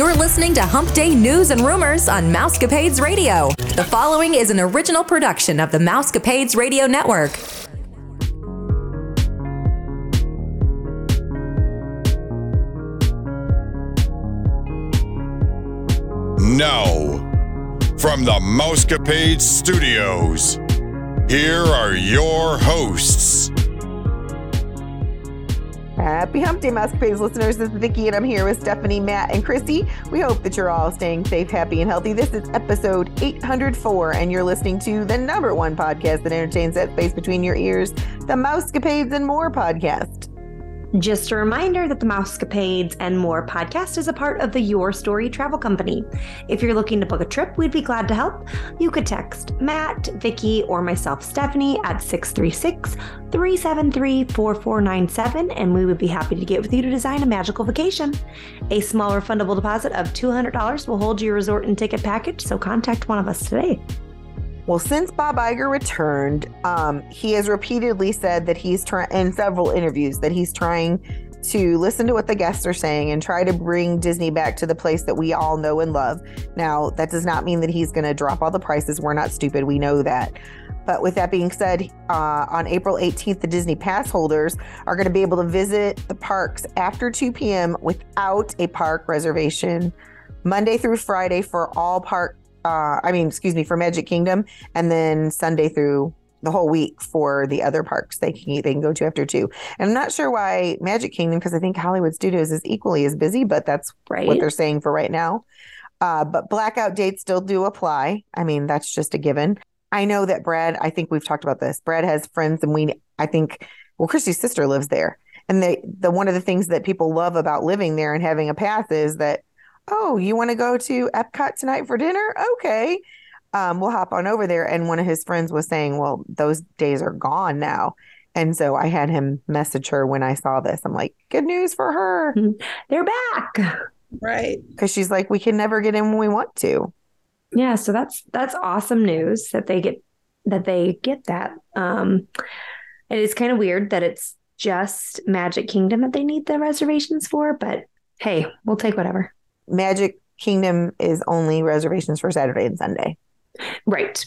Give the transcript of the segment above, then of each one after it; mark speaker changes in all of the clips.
Speaker 1: You're listening to Hump Day News and Rumors on Mousecapades Radio. The following is an original production of the Mousecapades Radio Network.
Speaker 2: Now, from the Mousecapades Studios, here are your hosts.
Speaker 3: Happy Hump Day, Mousecapades listeners. This is Vicki, and I'm here with Stephanie, Matt, and Christy. We hope that you're all staying safe, happy, and healthy. This is episode 804, and you're listening to the number one podcast that entertains that space between your ears, the Mousecapades and More podcast.
Speaker 4: Just a reminder that the Mousecapades and More podcast is a part of the Your Story Travel Company. If you're looking to book a trip, we'd be glad to help. You could text Matt, Vicki, or myself, Stephanie, at 636 373 4497, and we would be happy to get with you to design a magical vacation. A small refundable deposit of $200 will hold your resort and ticket package, so contact one of us today.
Speaker 3: Well, since Bob Iger returned, um, he has repeatedly said that he's trying in several interviews that he's trying to listen to what the guests are saying and try to bring Disney back to the place that we all know and love. Now, that does not mean that he's going to drop all the prices. We're not stupid. We know that. But with that being said, uh, on April 18th, the Disney Pass holders are going to be able to visit the parks after 2 p.m. without a park reservation, Monday through Friday for all park uh, I mean, excuse me, for Magic Kingdom, and then Sunday through the whole week for the other parks they can they can go to after two. And I'm not sure why Magic Kingdom because I think Hollywood Studios is equally as busy, but that's
Speaker 4: Right.
Speaker 3: what they're saying for right now. Uh, but blackout dates still do apply. I mean, that's just a given. I know that Brad. I think we've talked about this. Brad has friends, and we. I think well, Christy's sister lives there, and they the one of the things that people love about living there and having a path is that oh, you want to go to Epcot tonight for dinner? Okay. Um, we'll hop on over there. And one of his friends was saying, well, those days are gone now. And so I had him message her when I saw this. I'm like, good news for her.
Speaker 4: They're back.
Speaker 5: Right.
Speaker 3: Because she's like, we can never get in when we want to.
Speaker 4: Yeah, so that's that's awesome news that they get that they get that. Um it is kind of weird that it's just Magic Kingdom that they need the reservations for, but hey, we'll take whatever.
Speaker 3: Magic Kingdom is only reservations for Saturday and Sunday.
Speaker 4: Right.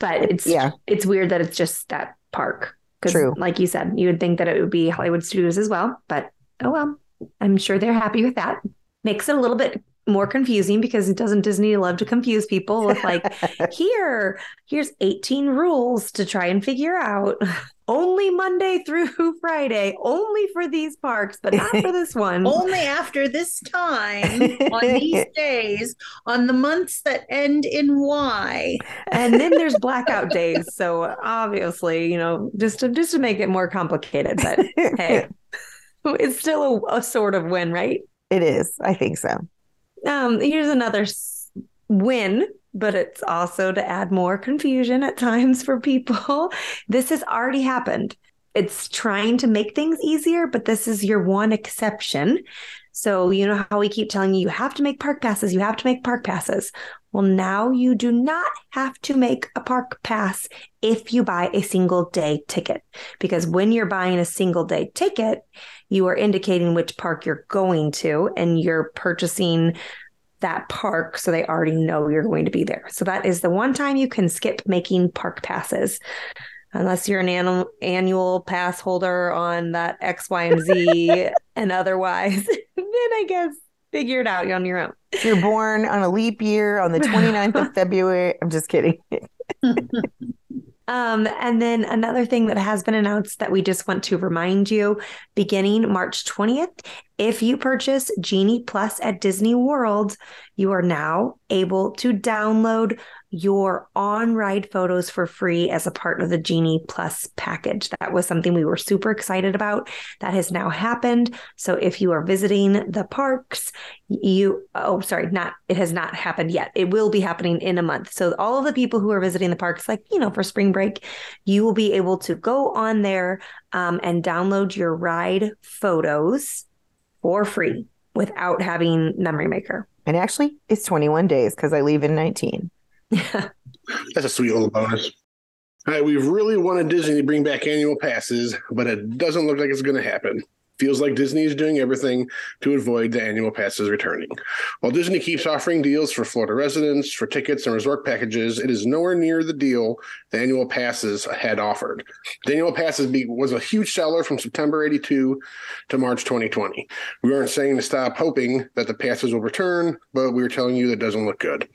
Speaker 4: But it's
Speaker 3: Yeah.
Speaker 4: it's weird that it's just that park.
Speaker 3: True.
Speaker 4: like you said, you would think that it would be Hollywood Studios as well, but oh well. I'm sure they're happy with that. Makes it a little bit more confusing because doesn't Disney love to confuse people with like here, here's 18 rules to try and figure out. Only Monday through Friday, only for these parks, but not for this one.
Speaker 5: Only after this time, on these days, on the months that end in Y.
Speaker 4: and then there's blackout days. So obviously, you know, just to just to make it more complicated, but hey, it's still a, a sort of win, right?
Speaker 3: it is. I think so.
Speaker 4: Um, here's another win, but it's also to add more confusion at times for people. This has already happened. It's trying to make things easier, but this is your one exception. So, you know how we keep telling you you have to make park passes, you have to make park passes. Well, now you do not have to make a park pass if you buy a single day ticket. Because when you're buying a single day ticket, you are indicating which park you're going to and you're purchasing that park so they already know you're going to be there. So that is the one time you can skip making park passes. Unless you're an annual, annual pass holder on that X, Y, and Z, and otherwise, then I guess figure it out on your own.
Speaker 3: If you're born on a leap year on the 29th of February, I'm just kidding.
Speaker 4: Um, and then another thing that has been announced that we just want to remind you beginning March 20th, if you purchase Genie Plus at Disney World, you are now able to download your on ride photos for free as a part of the Genie Plus package. That was something we were super excited about. That has now happened. So if you are visiting the parks, you, oh, sorry, not, it has not happened yet. It will be happening in a month. So all of the people who are visiting the parks, like, you know, for spring break, you will be able to go on there um, and download your ride photos for free without having Memory Maker.
Speaker 3: And actually, it's 21 days because I leave in 19.
Speaker 6: That's a sweet little bonus. All right, we've really wanted Disney to bring back annual passes, but it doesn't look like it's going to happen. Feels like Disney is doing everything to avoid the annual passes returning. While Disney keeps offering deals for Florida residents for tickets and resort packages, it is nowhere near the deal the annual passes had offered. The annual passes be, was a huge seller from September 82 to March 2020. We aren't saying to stop hoping that the passes will return, but we are telling you that doesn't look good.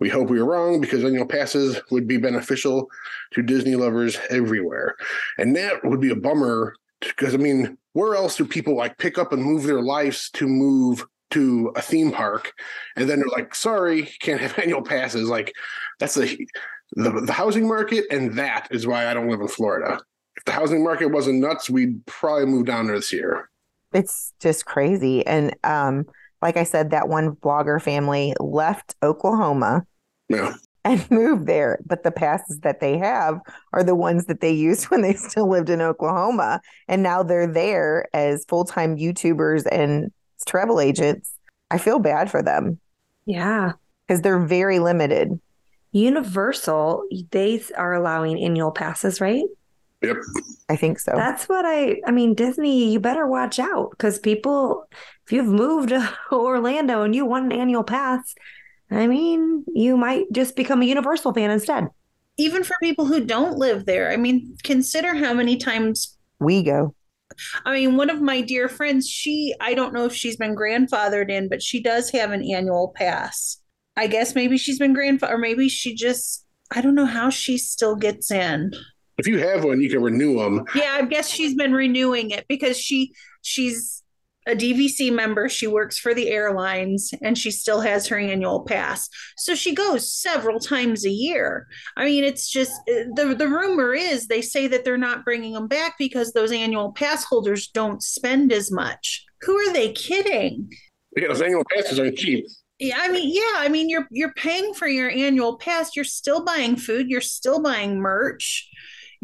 Speaker 6: We hope we are wrong because annual passes would be beneficial to Disney lovers everywhere. And that would be a bummer because I mean, where else do people like pick up and move their lives to move to a theme park and then they're like, sorry, can't have annual passes. Like that's the the, the housing market, and that is why I don't live in Florida. If the housing market wasn't nuts, we'd probably move down there this year.
Speaker 3: It's just crazy. And um, like I said, that one blogger family left Oklahoma
Speaker 6: Yeah.
Speaker 3: and moved there. But the passes that they have are the ones that they used when they still lived in Oklahoma. And now they're there as full time YouTubers and travel agents. I feel bad for them
Speaker 4: Yeah.
Speaker 3: because they're very limited.
Speaker 4: Universal, they are allowing annual passes, right?
Speaker 6: Yep.
Speaker 3: I think so.
Speaker 4: That's what I I mean Disney you better watch out cuz people if you've moved to Orlando and you want an annual pass I mean you might just become a Universal fan instead.
Speaker 5: Even for people who don't live there, I mean, consider how many times.
Speaker 3: we go.
Speaker 5: I mean, one of my dear friends, she, I don't know if she's been grandfathered in, but she does have an annual pass. I guess maybe she's been grandfathered, or maybe she just, I don't know how she still gets in.
Speaker 6: If you have one, you can renew them.
Speaker 5: Yeah, I guess she's been renewing it because she she's a DVC member. She works for the airlines and she still has her annual pass. So she goes several times a year. I mean, it's just uh, the the rumor is they say that they're not bringing them back because those annual pass holders don't spend as much. Who are they kidding?
Speaker 6: Because annual passes aren't cheap.
Speaker 5: Yeah, I mean, yeah, I mean, you're you're paying for your annual pass. You're still buying food. You're still buying merch.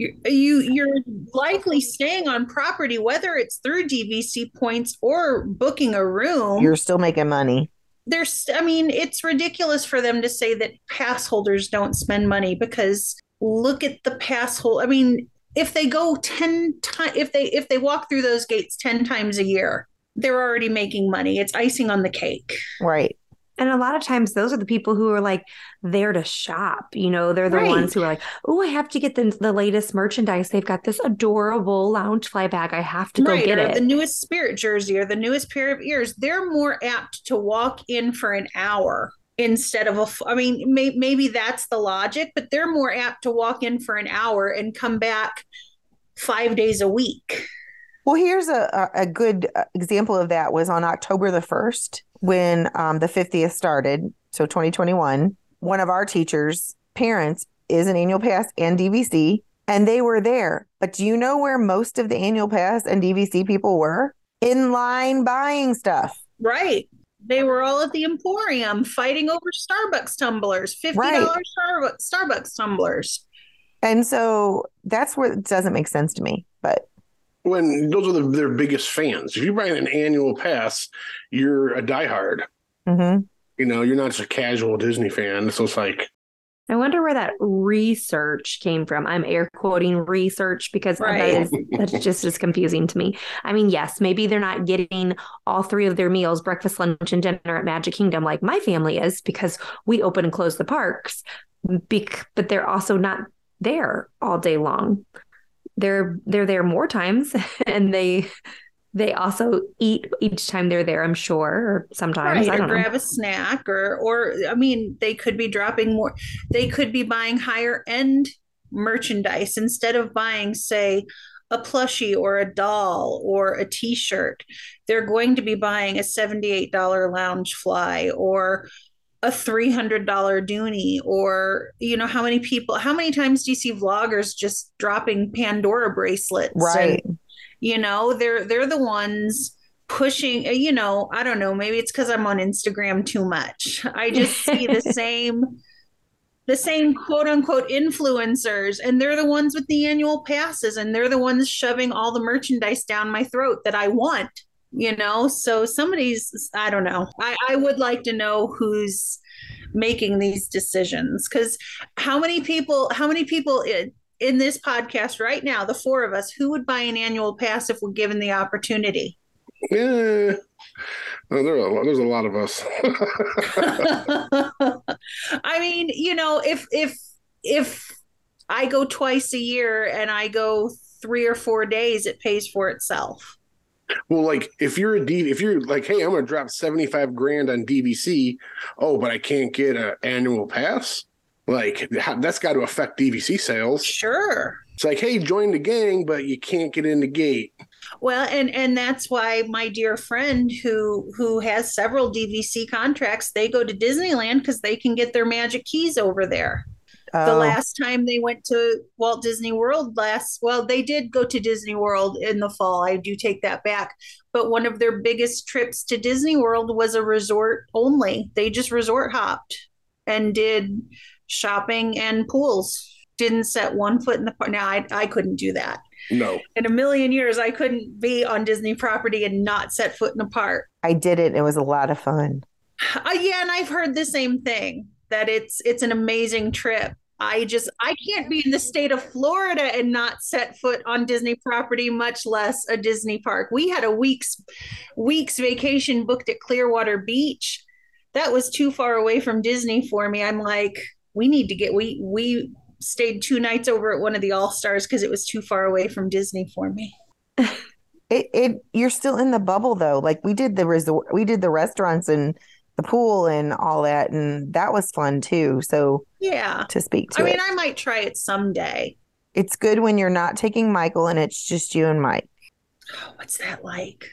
Speaker 5: You you you're likely staying on property, whether it's through DVC points or booking a room.
Speaker 3: You're still making money.
Speaker 5: There's, I mean, it's ridiculous for them to say that pass holders don't spend money because look at the pass hold. I mean, if they go ten times, if they if they walk through those gates ten times a year, they're already making money. It's icing on the cake.
Speaker 3: Right.
Speaker 4: And a lot of times those are the people who are like there to shop. You know, they're the
Speaker 5: Right.
Speaker 4: ones who are like, "Oh, I have to get the the latest merchandise. They've got this adorable Loungefly bag. I have to go
Speaker 5: right,
Speaker 4: get
Speaker 5: or
Speaker 4: it."
Speaker 5: the newest spirit jersey or the newest pair of ears, they're more apt to walk in for an hour instead of a i mean, may, maybe that's the logic, but they're more apt to walk in for an hour and come back five days a week.
Speaker 3: Well, here's a, a good uh, example of that was on October the 1st when um, the 50th started. So 2021, one of our teachers' parents is an annual pass and DVC, and they were there. But do you know where most of the annual pass and DVC people were? In line buying stuff.
Speaker 5: Right. They were all at the Emporium fighting over Starbucks tumblers, $50
Speaker 3: Right.
Speaker 5: Starbucks, Starbucks tumblers.
Speaker 3: And so that's where it doesn't make sense to me. But
Speaker 6: When those are the, their biggest fans. If you buy an annual pass, you're a diehard.
Speaker 3: mhm.
Speaker 6: You know, you're not just a casual Disney fan. So it's like,
Speaker 4: I wonder where that research came from. I'm air quoting research because
Speaker 5: Right.
Speaker 4: that is that's just as confusing to me. I mean, yes, maybe they're not getting all three of their meals, breakfast, lunch, and dinner at Magic Kingdom like my family is because we open and close the parks. Bec- but they're also not there all day long. They're they're there more times and they they also eat each time they're there, I'm sure, or sometimes.
Speaker 5: right
Speaker 4: I
Speaker 5: or
Speaker 4: know.
Speaker 5: grab a snack or or i mean they could be dropping more they could be buying higher end merchandise instead of buying say a plushie or a doll or a t-shirt they're going to be buying a $78 Loungefly or a $300 dooney or you know how many people how many times do you see vloggers just dropping pandora bracelets and-
Speaker 3: right.
Speaker 5: you know they're they're the ones pushing uh, you know i don't know maybe it's because i'm on instagram too much i just see the same the same quote unquote influencers and they're the ones with the annual passes and they're the ones shoving all the merchandise down my throat that i want you know so somebody's i don't know i, I would like to know who's making these decisions because how many people how many people in, in this podcast right now the four of us who would buy an annual pass if we're given the opportunity
Speaker 6: Yeah. There are, there's a lot of us.
Speaker 5: I mean, you know, if if if I go twice a year and I go three or four days, it pays for itself.
Speaker 6: Well, like if you're a D, if you're like, hey, I'm gonna drop 75 grand on DVC. Oh, but I can't get an annual pass. Like that's got to affect DVC sales.
Speaker 5: Sure.
Speaker 6: It's like, hey, join the gang, but you can't get in the gate.
Speaker 5: Well, and and that's why my dear friend who who has several DVC contracts, they go to Disneyland because they can get their magic keys over there. The
Speaker 3: Oh,
Speaker 5: last time they went to Walt Disney World last, well, they did go to Disney World in the fall. I do take that back. But one of their biggest trips to Disney World was a resort only. They just resort hopped and did shopping and pools. Didn't set one foot in the park. Now I, I couldn't do that
Speaker 6: No.
Speaker 5: in a million years I couldn't be on Disney property and not set foot in a park.
Speaker 3: I did it. It was a lot of fun.
Speaker 5: Uh, yeah, and I've heard the same thing that it's it's an amazing trip. I just I can't be in the state of Florida and not set foot on Disney property, much less a Disney park. We had a week's week's vacation booked at Clearwater Beach. That was too far away from Disney for me. I'm like, we need to get we we stayed two nights over at one of the All Stars because it was too far away from Disney for me.
Speaker 3: It it you're still in the bubble though. Like we did the resort, we did the restaurants and the pool and all that, and that was fun too. So
Speaker 5: Yeah.
Speaker 3: to speak to
Speaker 5: I mean,
Speaker 3: it,
Speaker 5: I might try it someday.
Speaker 3: it's good when you're not taking Michael and it's just you and Mike.
Speaker 5: Oh, what's that like?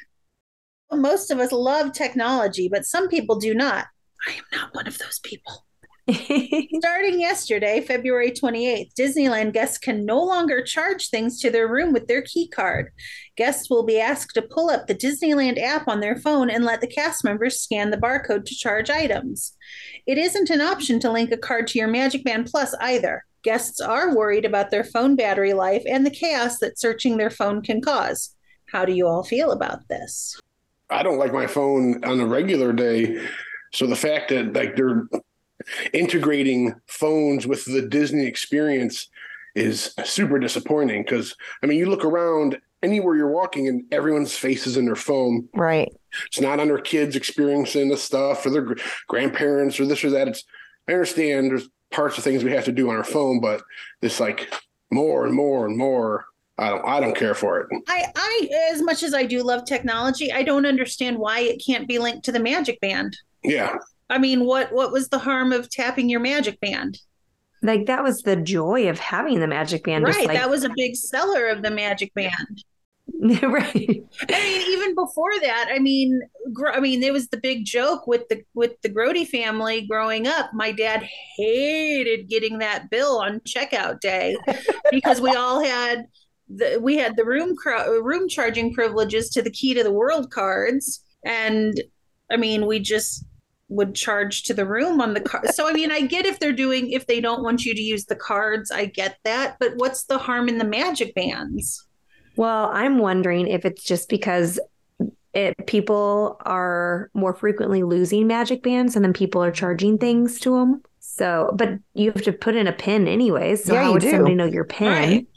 Speaker 5: Well, most of us love technology, but some people do not. I am not one of those people. Starting yesterday, February 28th, Disneyland guests can no longer charge things to their room with their key card. Guests will be asked to pull up the Disneyland app on their phone and let the cast members scan the barcode to charge items. It isn't an option to link a card to your Magic Band Plus either. Guests are worried about their phone battery life and the chaos that searching their phone can cause. How do you all feel about this?
Speaker 6: I don't like my phone on a regular day. So the fact that like they're integrating phones with the Disney experience is super disappointing because I mean you look around anywhere you're walking and everyone's face is in their phone.
Speaker 3: Right.
Speaker 6: It's not on their kids experiencing the stuff or their gr- grandparents or this or that. It's I understand there's parts of things we have to do on our phone, but it's like more and more and more. I don't I don't care for it.
Speaker 5: I, I, as much as I do love technology, I don't understand why it can't be linked to the Magic Band.
Speaker 6: Yeah.
Speaker 5: I mean, what what was the harm of tapping your Magic Band?
Speaker 4: like that was the joy of having the magic band.
Speaker 5: right,
Speaker 4: like,
Speaker 5: that was a big seller of the Magic Band.
Speaker 4: right.
Speaker 5: I mean, even before that, I mean, gr- I mean, there was the big joke with the with the Grody family growing up. My dad hated getting that bill on checkout day because we all had the we had the room room charging privileges to the key to the world cards, and I mean, we just would charge to the room on the card. So I mean, I get if they're doing if they don't want you to use the cards, I get that. But what's the harm in the magic bands?
Speaker 4: Well, I'm wondering if it's just because it people are more frequently losing magic bands and then people are charging things to them. So, but you have to put in a pin anyways. So
Speaker 3: Yeah,
Speaker 4: how
Speaker 3: you
Speaker 4: would
Speaker 3: do.
Speaker 4: somebody know your pin?
Speaker 5: Right.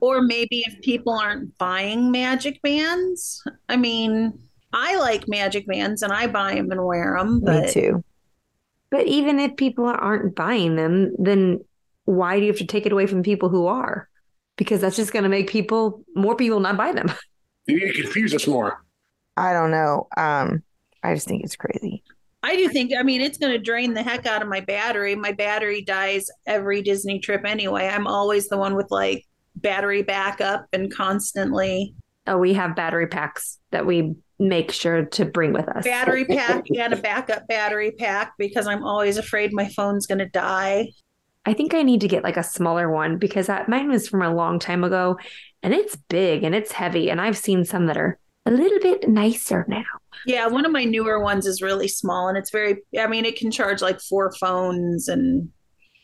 Speaker 5: Or maybe if people aren't buying magic bands. I mean, I like magic bands and I buy them and wear them,
Speaker 3: Me too.
Speaker 4: But even if people aren't buying them, then why do you have to take it away from people who are? Because that's just going to make people more people not buy them.
Speaker 6: You need to confuse us more.
Speaker 3: I don't know. Um, I just think it's crazy.
Speaker 5: I do think, I mean, it's going to drain the heck out of my battery. My battery dies every Disney trip anyway. I'm always the one with like battery backup and constantly
Speaker 4: Oh, we have battery packs that we make sure to bring with us.
Speaker 5: battery pack and a backup battery pack because I'm always afraid my phone's going to die.
Speaker 4: I think I need to get like a smaller one because that, mine was from a long time ago and it's big and it's heavy. And I've seen some that are a little bit nicer now.
Speaker 5: Yeah, one of my newer ones is really small and it's very, I mean, it can charge like four phones and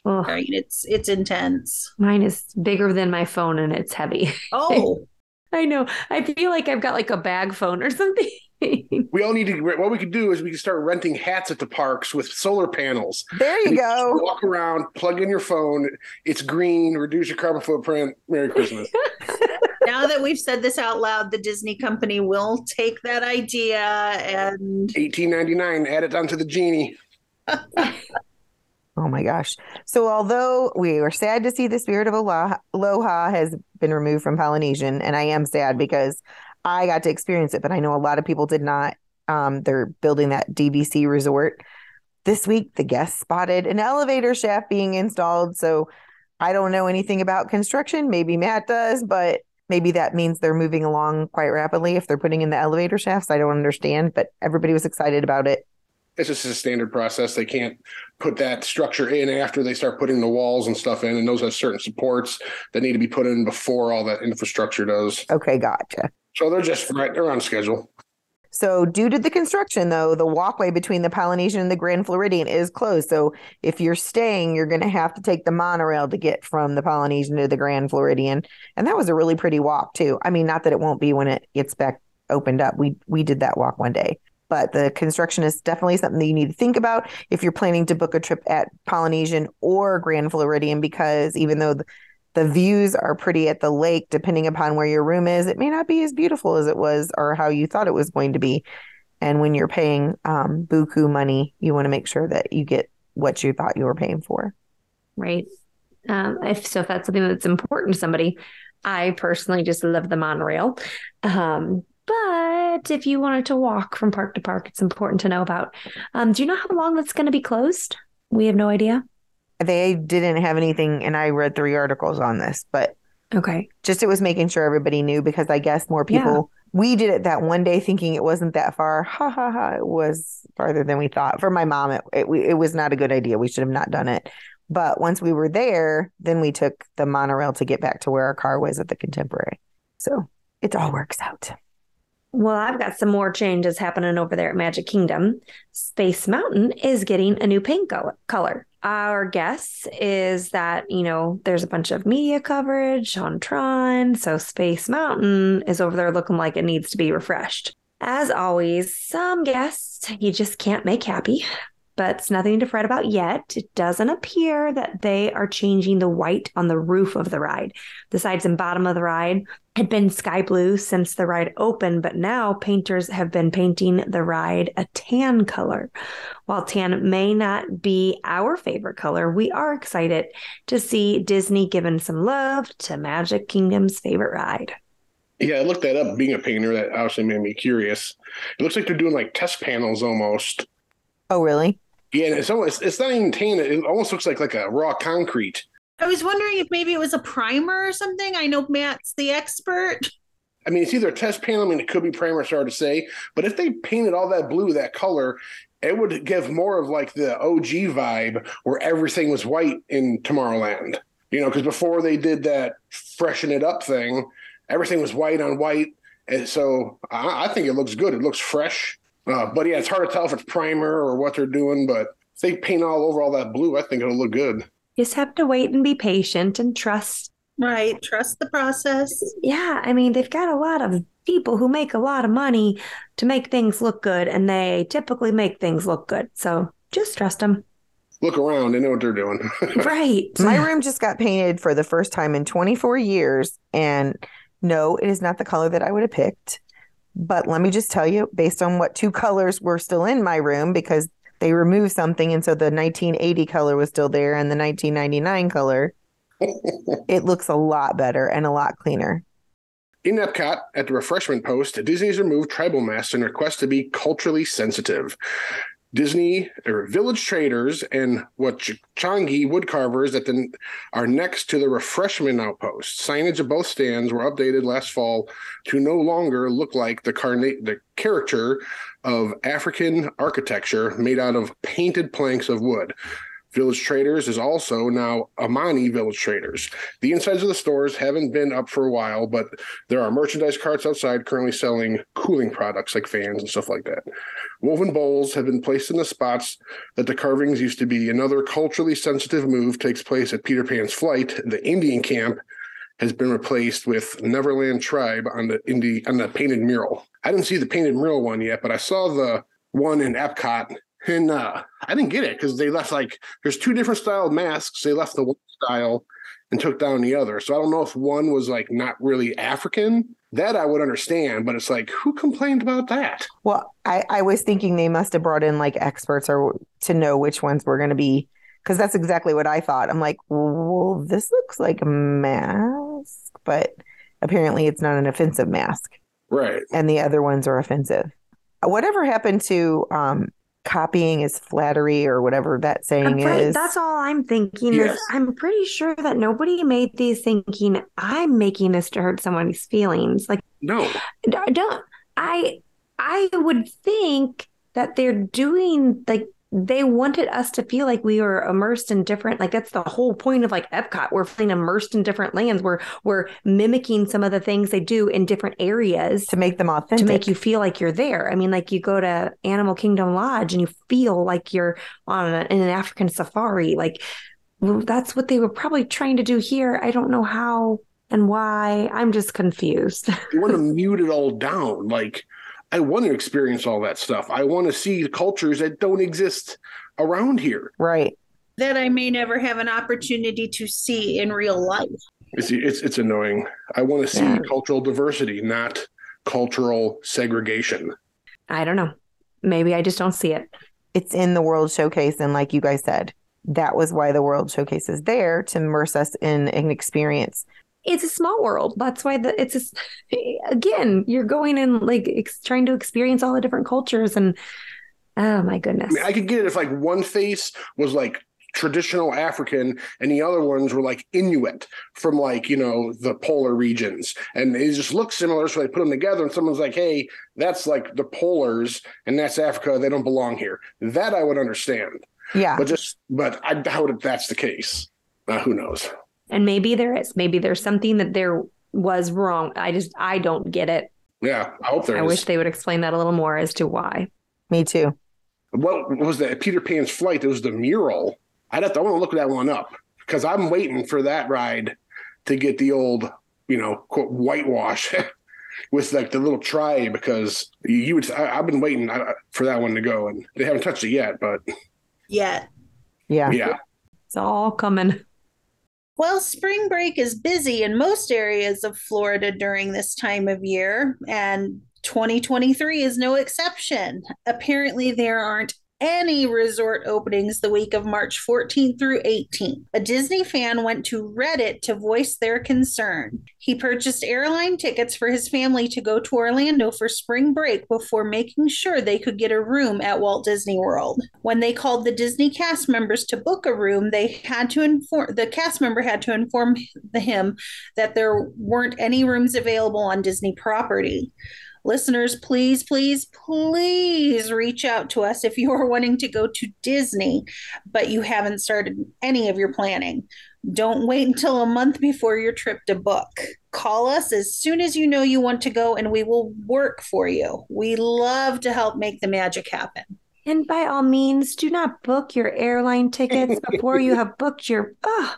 Speaker 4: Oh,
Speaker 5: I mean, it's, it's intense.
Speaker 4: mine is bigger than my phone and it's heavy.
Speaker 5: Oh,
Speaker 4: I know. I feel like I've got like a bag phone or something.
Speaker 6: We all need to. What we could do is we can start renting hats at the parks with solar panels.
Speaker 3: There you
Speaker 6: And
Speaker 3: go.
Speaker 6: just Walk around, plug in your phone. It's green. Reduce your carbon footprint. Merry Christmas.
Speaker 5: now now that we've said this out loud, the Disney company will take that idea and
Speaker 6: Eighteen ninety nine. Add it onto the genie.
Speaker 3: Oh my gosh. So, although we are sad to see the spirit of Aloha, has been removed from Polynesian, and I am sad because I got to experience it, but I know a lot of people did not. Um, they're building that DVC resort. This week, the guests spotted an elevator shaft being installed. So, I don't know anything about construction. Maybe Matt does, but maybe that means they're moving along quite rapidly if they're putting in the elevator shafts. I don't understand, but everybody was excited about it.
Speaker 6: It's just a standard process. They can't put that structure in after they start putting the walls and stuff in, and those have certain supports that need to be put in before all that infrastructure does.
Speaker 3: Okay, gotcha.
Speaker 6: So they're just right. They're on schedule.
Speaker 3: So, due to the construction, though, the walkway between the Polynesian and the Grand Floridian is closed. So, if you're staying, you're going to have to take the monorail to get from the Polynesian to the Grand Floridian. And that was a really pretty walk, too. I mean, not that it won't be when it gets back opened up. We we did that walk one day. But the construction is definitely something that you need to think about if you're planning to book a trip at Polynesian or Grand Floridian, because even though the, the views are pretty at the lake, depending upon where your room is, it may not be as beautiful as it was or how you thought it was going to be. And when you're paying um, buku money, you want to make sure that you get what you thought you were paying for.
Speaker 4: Right. Um, if so, if that's something that's important to somebody, I personally just love the monorail. Um, but if you wanted to walk from park to park, it's important to know about. Um, do you know how long that's going to be closed? We have no idea.
Speaker 3: They didn't have anything, and I read three articles on this, but
Speaker 4: Okay.
Speaker 3: just it was making sure everybody knew because I guess more people. We did it that one day thinking it wasn't that far. Ha ha ha! It was farther than we thought. For my mom, it it, it was not a good idea. We should have not done it. But once we were there, then we took the monorail to get back to where our car was at the Contemporary. So it all works out.
Speaker 4: Well, I've got some more changes happening over there at Magic Kingdom. Space Mountain is getting a new paint color. Our guess is that, you know, there's a bunch of media coverage on Tron. So Space Mountain is over there looking like it needs to be refreshed. As always, some guests you just can't make happy, but it's nothing to fret about yet. It doesn't appear that they are changing the white on the roof of the ride. The sides and bottom of the ride had been sky blue since the ride opened, but now painters have been painting the ride a tan color. While tan may not be our favorite color, we are excited to see Disney giving some love to Magic Kingdom's favorite ride.
Speaker 6: Yeah, I looked that up. Being a painter, that obviously made me curious. It looks like they're doing like test panels almost.
Speaker 3: Oh, really?
Speaker 6: Yeah, and it's almost it's not even tan. It almost looks like like a raw concrete.
Speaker 5: I was wondering if maybe it was a primer or something. I know Matt's the expert.
Speaker 6: I mean, it's either a test panel. I mean, it could be primer. It's hard to say. But if they painted all that blue, that color, it would give more of like the OG vibe where everything was white in Tomorrowland. You know, because before they did that freshen it up thing, everything was white on white. And so I, I think it looks good. It looks fresh. Uh, but yeah, it's hard to tell if it's primer or what they're doing. But if they paint all over all that blue, I think it'll look good.
Speaker 4: Just have to wait and be patient and trust.
Speaker 5: Right. Trust the process.
Speaker 4: Yeah, I mean, they've got a lot of people who make a lot of money to make things look good, and they typically make things look good. So just trust them.
Speaker 6: Look around. They know what they're doing.
Speaker 4: Right.
Speaker 3: My room just got painted for the first time in 24 years. And no, it is not the color that I would have picked. But let me just tell you, based on what two colors were still in my room, because they removed something. And so the 1980 color was still there and the 1999 color, it looks a lot better and a lot cleaner.
Speaker 6: In Epcot, at the refreshment post, Disney's removed tribal masks in request to be culturally sensitive. Disney or Village Traders and what Ch- Changi wood carvers that then are next to the refreshment outpost. Signage of both stands were updated last fall to no longer look like the carna- the caricature of African architecture made out of painted planks of wood. Village Traders is also now Amani Village Traders. The insides of the stores haven't been up for a while, but there are merchandise carts outside currently selling cooling products like fans and stuff like that. Woven bowls have been placed in the spots that the carvings used to be. Another culturally sensitive move takes place at Peter Pan's flight. The Indian camp has been replaced with Neverland Tribe on the Indy on the painted mural. I didn't see the painted mural one yet, but I saw the one in Epcot and uh, I didn't get it because they left like there's two different style masks. They left the one style and took down the other. So I don't know if one was like not really African. That I would understand, but it's like, who complained about that?
Speaker 3: Well, I, I was thinking they must have brought in like experts or to know which ones were going to be, because that's exactly what I thought. I'm like, well, this looks like a mask, but apparently it's not an offensive mask,
Speaker 6: Right.
Speaker 3: and the other ones are offensive. Whatever happened to um, copying is flattery or whatever that saying
Speaker 4: Right,
Speaker 3: is?
Speaker 4: that's all I'm thinking.
Speaker 6: Yes.
Speaker 4: Is I'm pretty sure that nobody made these thinking I'm making this to hurt somebody's feelings. Like,
Speaker 6: No.
Speaker 4: d- don't I? I would think that they're doing like they wanted us to feel like we were immersed in different. Like that's the whole point of like Epcot. We're feeling immersed in different lands. We're we're mimicking some of the things they do in different areas
Speaker 3: to make them authentic.
Speaker 4: to make you feel like you're there. I mean, like you go to Animal Kingdom Lodge and you feel like you're on an, in an African safari. Like well, that's what they were probably trying to do here. I don't know how and why. I'm just confused.
Speaker 6: You want to mute it all down. Like, I want to experience all that stuff. I want to see cultures that don't exist around here.
Speaker 3: right.
Speaker 5: that I may never have an opportunity to see in real life.
Speaker 6: It's it's, it's annoying. I want to see
Speaker 3: Yeah.
Speaker 6: cultural diversity, not cultural segregation.
Speaker 4: I don't know. Maybe I just don't see it.
Speaker 3: It's in the World Showcase, and like you guys said, that was why the World Showcase is there to immerse us in an experience.
Speaker 4: It's a small world. That's why the it's a, s- again you're going in like ex, trying to experience all the different cultures and oh my
Speaker 6: I
Speaker 4: goodness.
Speaker 6: mean, I could get it if like one face was like traditional African and the other ones were like Inuit from like, you know, the polar regions. And they just look similar. So they put them together and someone's like, hey, that's like the polars and that's Africa. They don't belong here. That I would understand.
Speaker 3: Yeah.
Speaker 6: But just, but I doubt if that's the case. Uh, who knows?
Speaker 4: And maybe there is. Maybe there's something that there was wrong. I just I don't get it.
Speaker 6: Yeah, I hope there
Speaker 4: I
Speaker 6: is.
Speaker 4: wish they would explain that a little more as to why.
Speaker 3: Me too.
Speaker 6: what was that? Peter Pan's flight. It was the mural. I'd have to. I want to look that one up because I'm waiting for that ride to get the old, you know, quote whitewash with like the little tribe because you, you would. I, I've been waiting uh, for that one to go, and they haven't touched it yet. But
Speaker 5: Yet.
Speaker 3: Yeah.
Speaker 6: yeah,
Speaker 4: It's all coming.
Speaker 5: Well, spring break is busy in most areas of Florida during this time of year, and 2023 is no exception. Apparently, there aren't any resort openings the week of March 14th through 18th. A Disney fan went to Reddit to voice their concern. He purchased airline tickets for his family to go to Orlando for spring break before making sure they could get a room at Walt Disney World. When they called the Disney cast members to book a room, they had to inform the cast member had to inform him that there weren't any rooms available on Disney property. Listeners, please, please, please reach out to us if you are wanting to go to Disney, but you haven't started any of your planning. Don't wait until a month before your trip to book. Call us as soon as you know you want to go, and we will work for you. We love to help make the magic happen.
Speaker 4: And by all means, do not book your airline tickets before you have booked your. Oh,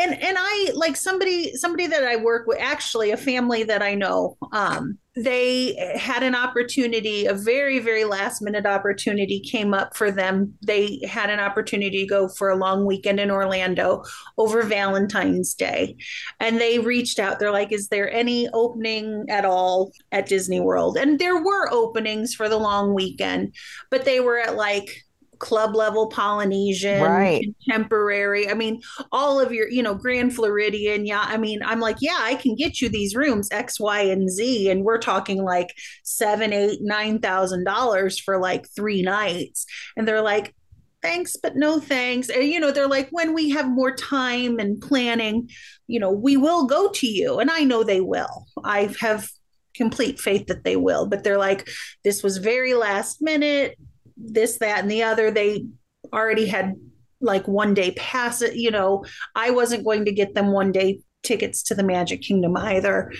Speaker 5: and and i like somebody somebody that i work with actually a family that i know um they had an opportunity a very very last minute opportunity came up for them. They had an opportunity to go for a long weekend in orlando over valentine's day. And they reached out. They're like is there any opening at all at disney world? And there were openings for the long weekend but they were at like club level polynesian
Speaker 3: Right.
Speaker 5: contemporary i mean all of your, you know, Grand Floridian. Yeah. I mean, I'm like, yeah, I can get you these rooms X, Y, and Z. And we're talking like seven, eight, nine thousand dollars for like three nights. And they're like, thanks, but no thanks. And, you know, they're like, when we have more time and planning, you know, we will go to you. And I know they will. I have complete faith that they will. But they're like, this was very last minute, this, that, and the other. They already had like one day pass it you know. I wasn't going to get them one day tickets to the magic kingdom either.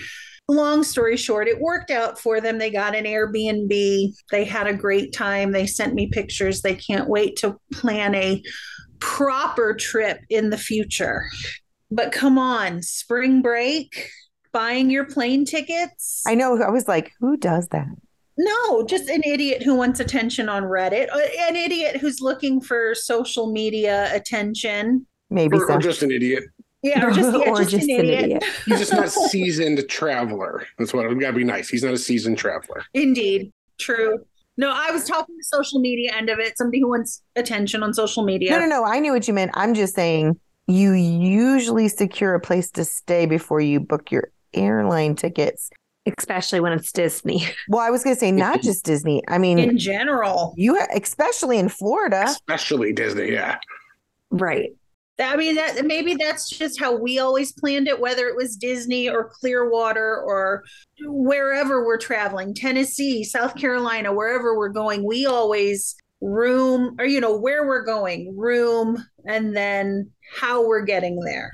Speaker 5: Long story short it worked out for them. They got an airbnb. They had a great time. They sent me pictures. They can't wait to plan a proper trip in the future. But come on spring break buying your plane tickets?
Speaker 3: I know. I was like, who does that?
Speaker 5: No, just an idiot who wants attention on Reddit, uh, an idiot who's looking for social media attention.
Speaker 3: Maybe
Speaker 6: or,
Speaker 3: so.
Speaker 6: or just an idiot.
Speaker 5: Yeah, or just, yeah,
Speaker 4: Or
Speaker 5: just,
Speaker 4: just
Speaker 5: an
Speaker 4: an
Speaker 5: idiot.
Speaker 4: idiot.
Speaker 6: He's just not a seasoned traveler. That's what I've got to be nice. He's not a seasoned traveler.
Speaker 5: Indeed. True. No, I was talking the social media end of it. Somebody who wants attention on social media.
Speaker 3: No, no, no. I knew what you meant. I'm just saying you usually secure a place to stay before you book your airline tickets.
Speaker 4: Especially when it's Disney.
Speaker 3: Well, I was going to say not just Disney. I mean,
Speaker 5: In general.
Speaker 3: you especially in Florida.
Speaker 6: Especially Disney, yeah.
Speaker 4: Right.
Speaker 5: I mean that maybe that's just how we always planned it, whether it was Disney or Clearwater or wherever we're traveling, Tennessee, South Carolina, wherever we're going, we always room or you know where we're going, room, and then how we're getting there.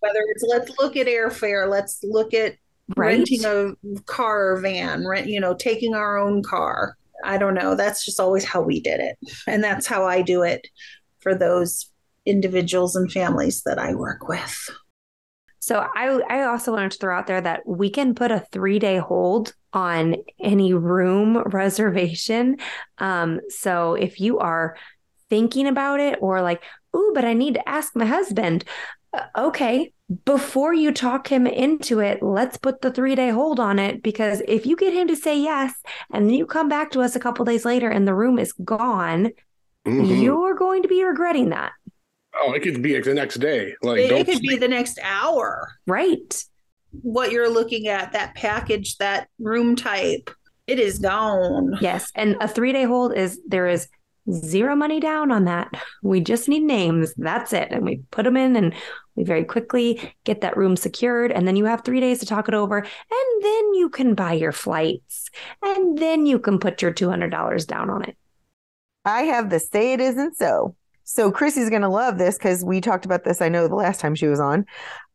Speaker 5: Whether it's let's look at airfare, let's look at
Speaker 4: Right.
Speaker 5: renting a car or van, rent, you know, taking our own car. I don't know. That's just always how we did it. And that's how I do it for those individuals and families that I work with.
Speaker 4: So I I also wanted to throw out there that we can put a three day hold on any room reservation. Um, so if you are thinking about it or like, ooh, but I need to ask my husband. Okay, before you talk him into it, let's put the three day hold on it because if you get him to say yes and then you come back to us a couple days later and the room is gone,
Speaker 6: Mhm.
Speaker 4: you're going to be regretting that.
Speaker 6: oh, it could be like the next day. Like,
Speaker 5: It,
Speaker 6: don't
Speaker 5: it could be the next hour.
Speaker 4: Right.
Speaker 5: What you're looking at, that package, that room type, it is gone.
Speaker 4: Yes. And a three day hold is there is zero money down on that. We just need names. That's it. And we put them in and we very quickly get that room secured. And then you have three days to talk it over. And then you can buy your flights. And then you can put your $200 down on it.
Speaker 3: I have the say it isn't so. So Chrissy's going to love this because we talked about this, I know, the last time she was on.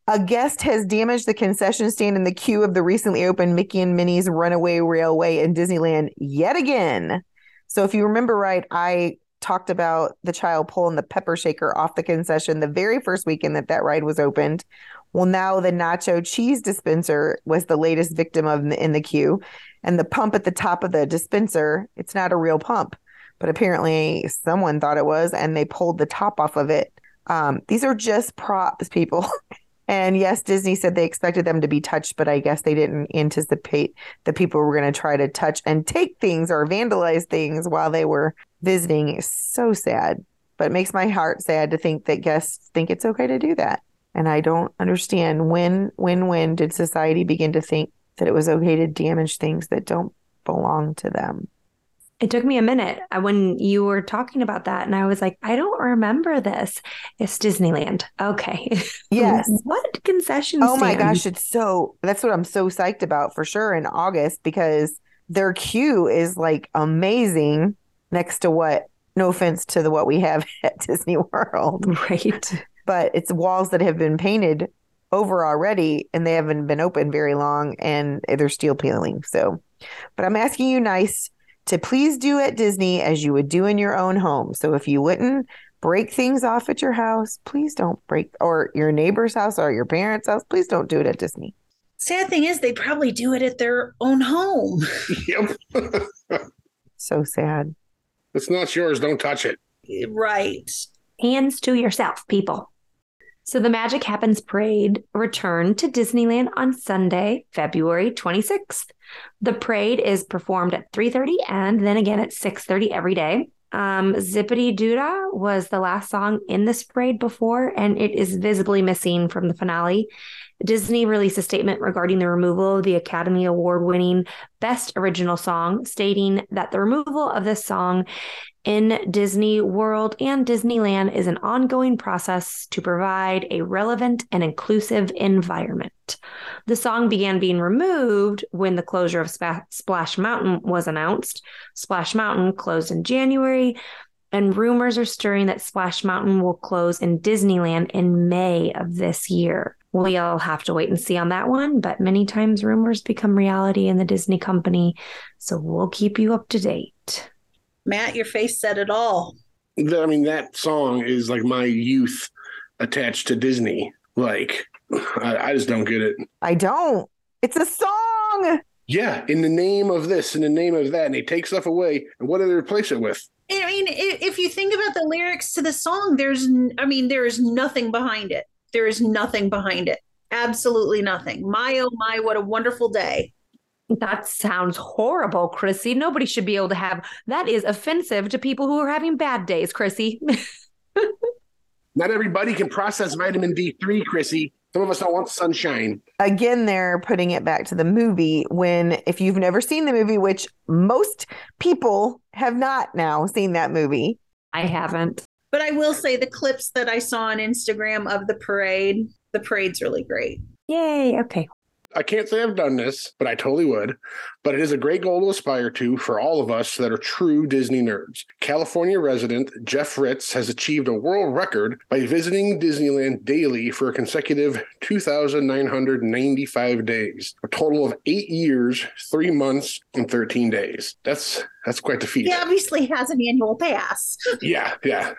Speaker 3: A guest has damaged the concession stand in the queue of the recently opened Mickey and Minnie's Runaway Railway in Disneyland yet again. So if you remember right, I talked about the child pulling the pepper shaker off the concession the very first weekend that that ride was opened. Well, now the nacho cheese dispenser was the latest victim of in the queue, and the pump at the top of the dispenser, it's not a real pump but apparently someone thought it was and they pulled the top off of it. Um, these are just props, people. and yes, Disney said they expected them to be touched, but I guess they didn't anticipate that people were going to try to touch and take things or vandalize things while they were visiting. is so sad, but it makes my heart sad to think that guests think it's okay to do that. And I don't understand when, when, when did society begin to think that it was okay to damage things that don't belong to them?
Speaker 4: It took me a minute uh, when you were talking about that. And I was like, I don't remember this. It's Disneyland. Okay.
Speaker 3: Yes.
Speaker 4: what concession
Speaker 3: Oh my
Speaker 4: stand?
Speaker 3: gosh, it's so that's what I'm so psyched about for sure in August because their queue is like amazing next to what no offense to the what we have at Disney World,
Speaker 4: Right.
Speaker 3: but it's walls that have been painted over already and they haven't been open very long and they're steel peeling. So, but I'm asking you nice to please do at Disney as you would do in your own home. So if you wouldn't break things off at your house, please don't break or your neighbor's house or your parents' house, please don't do it at Disney.
Speaker 5: Sad thing is, they probably do it at their own home.
Speaker 6: Yep.
Speaker 3: So sad.
Speaker 6: It's not yours. Don't touch it.
Speaker 5: Right.
Speaker 4: Hands to yourself, people. So the Magic Happens parade returned to Disneyland on Sunday, February 26th. The parade is performed at 3:30 and then again at 6:30 every day. Um, Zip-a-Dee-Doo-Dah was the last song in this parade before, and it is visibly missing from the finale. Disney released a statement regarding the removal of the Academy Award winning Best Original Song, stating that the removal of this song in Disney World and Disneyland is an ongoing process to provide a relevant and inclusive environment. The song began being removed when the closure of Spa- Splash Mountain was announced. Splash Mountain closed in January, and rumors are stirring that Splash Mountain will close in Disneyland in May of this year. We'll have to wait and see on that one, but many times rumors become reality in the Disney company, so we'll keep you up to date.
Speaker 5: Matt, your face said it all.
Speaker 6: I mean, that song is like my youth attached to Disney. Like, I, I just don't get it.
Speaker 3: I don't. It's a song.
Speaker 6: Yeah, in the name of this, in the name of that, and they take stuff away, and what do they replace it with?
Speaker 5: I mean, if you think about the lyrics to the song, there's, I mean, there is nothing behind it. There is nothing behind it. Absolutely nothing. My oh my, what a wonderful day.
Speaker 4: That sounds horrible, Chrissy. Nobody should be able to have that is offensive to people who are having bad days, Chrissy.
Speaker 6: Not everybody can process vitamin D3, Chrissy. Some of us don't want sunshine.
Speaker 3: Again, they're putting it back to the movie when, if you've never seen the movie, which most people have not now seen that movie.
Speaker 4: I haven't.
Speaker 5: But I will say the clips that I saw on Instagram of the parade, the parade's really great.
Speaker 4: Yay. Okay.
Speaker 6: I can't say I've done this, but I totally would. But it is a great goal to aspire to for all of us that are true Disney nerds. California resident Jeff Ritz has achieved a world record by visiting Disneyland daily for a consecutive 2,995 days, a total of eight years, three months, and 13 days. That's that's quite the feat.
Speaker 5: He obviously has an annual pass.
Speaker 6: Yeah, yeah.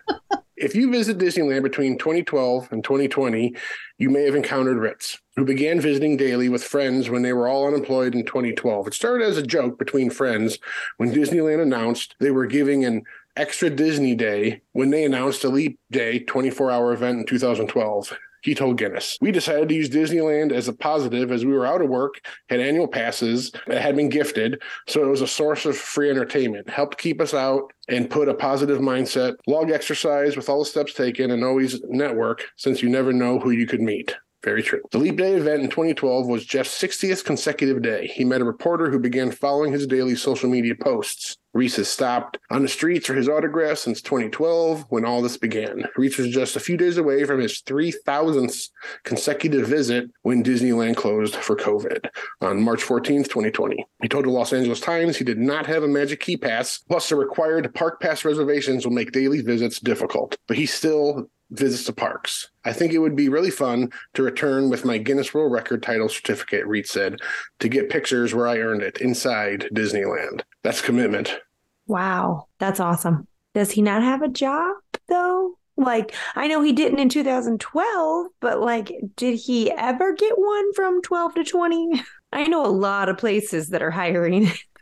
Speaker 6: If you visit Disneyland between 2012 and 2020, you may have encountered Ritz, who began visiting daily with friends when they were all unemployed in 2012. It started as a joke between friends when Disneyland announced they were giving an extra Disney day when they announced a Leap Day 24 hour event in 2012. He told Guinness, We decided to use Disneyland as a positive as we were out of work, had annual passes that had been gifted. So it was a source of free entertainment, helped keep us out and put a positive mindset, log exercise with all the steps taken, and always network since you never know who you could meet. Very true. The Leap Day event in 2012 was Jeff's 60th consecutive day. He met a reporter who began following his daily social media posts. Reese has stopped on the streets for his autograph since 2012 when all this began. Reese was just a few days away from his 3,000th consecutive visit when Disneyland closed for COVID on March 14th, 2020. He told the Los Angeles Times he did not have a magic key pass, plus the required park pass reservations will make daily visits difficult, but he still visits to parks. I think it would be really fun to return with my Guinness World Record title certificate, Reed said, to get pictures where I earned it inside Disneyland. That's commitment.
Speaker 4: Wow. That's awesome. Does he not have a job though? Like, I know he didn't in 2012, but like, did he ever get one from 12 to 20? I know a lot of places that are hiring.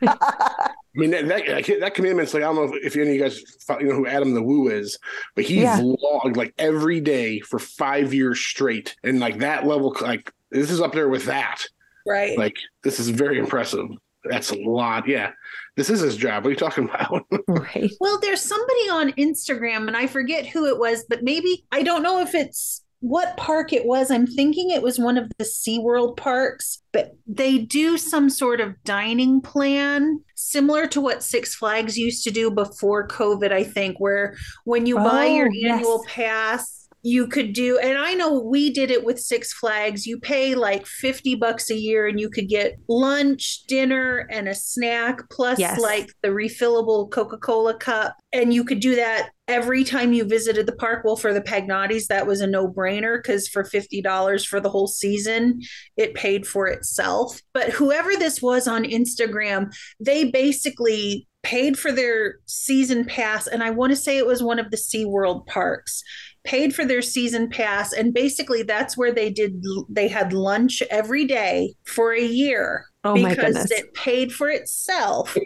Speaker 6: I mean that, that that commitment's like I don't know if, if any of you guys you know who Adam the Woo is, but he
Speaker 3: Yeah.
Speaker 6: vlogged like every day for five years straight, and like that level, like this is up there with that.
Speaker 5: Right.
Speaker 6: Like this is very impressive. That's a lot. Yeah, this is his job. What are you talking about?
Speaker 4: right.
Speaker 5: Well, there's somebody on Instagram, and I forget who it was, but maybe I don't know if it's what park it was. I'm thinking it was one of the SeaWorld parks, but they do some sort of dining plan similar to what Six Flags used to do before COVID, I think, where when you buy oh, your
Speaker 4: Oh, yes.
Speaker 5: annual pass, you could do and i know we did it with six flags. You pay like 50 bucks a year and you could get lunch dinner and a snack plus
Speaker 4: Yes.
Speaker 5: like the refillable coca-cola cup. And you could do that every time you visited the park. Well for the pagnottis that was a no-brainer because for $50 for the whole season it paid for itself. But whoever this was on instagram they basically paid for their season pass and i want to say it was one of the SeaWorld parks paid for their season pass and basically that's where they did they had lunch every day for a year
Speaker 4: Oh my
Speaker 5: because
Speaker 4: goodness.
Speaker 5: it paid for itself